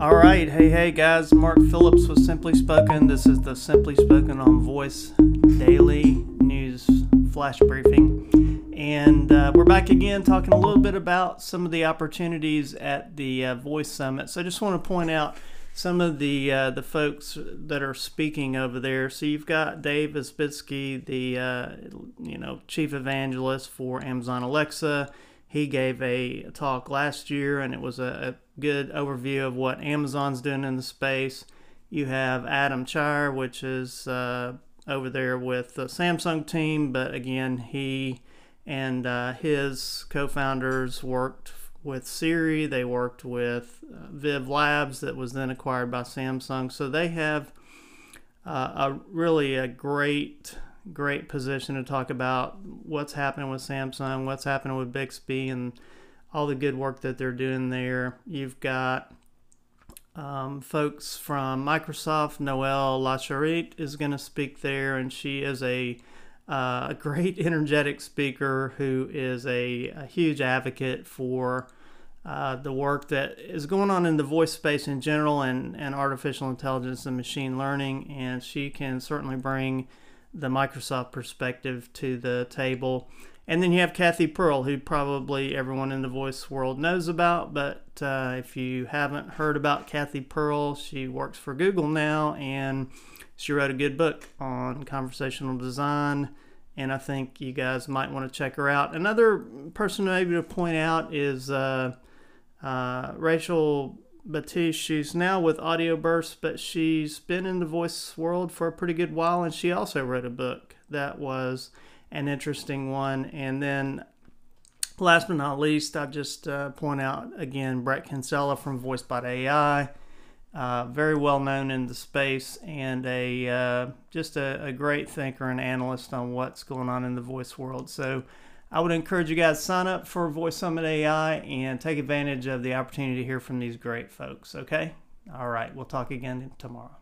All right, hey, hey, guys. Mark Phillips with Simply Spoken. This is the Simply Spoken on Voice Daily News Flash Briefing. And uh, we're back again talking a little bit about some of the opportunities at the uh, Voice Summit. So I just want to point out some of the uh, the folks that are speaking over there. So you've got Dave Isbitski, the uh, you know chief evangelist for Amazon Alexa. He gave a talk last year, and it was a, a good overview of what Amazon's doing in the space. You have Adam Cheyer, which is uh, over there with the Samsung team, but again, he and uh, his co-founders worked with Siri. They worked with uh, Viv Labs, that was then acquired by Samsung. So they have uh, a really a great great position to talk about what's happening with Samsung, what's happening with Bixby, and all the good work that they're doing there. You've got um, folks from Microsoft. Noelle LaCharite is going to speak there, and she is a uh, great energetic speaker who is a, a huge advocate for uh, the work that is going on in the voice space in general and, and artificial intelligence and machine learning. And she can certainly bring the Microsoft perspective to the table. And then you have Cathy Pearl, who probably everyone in the voice world knows about. But uh, if you haven't heard about Cathy Pearl, she works for Google now and she wrote a good book on conversational design. And I think you guys might want to check her out. Another person maybe to point out is uh, uh, Rachel Batish, she's now with Audio Audioburst, but she's been in the voice world for a pretty good while, and she also wrote a book that was an interesting one. And then, last but not least, I just uh, point out again Bret Kinsella from VoiceBot AI, uh, very well known in the space, and a uh, just a, a great thinker and analyst on what's going on in the voice world. So I would encourage you guys sign up for Voice Summit AI and take advantage of the opportunity to hear from these great folks. Okay? All right. We'll talk again tomorrow.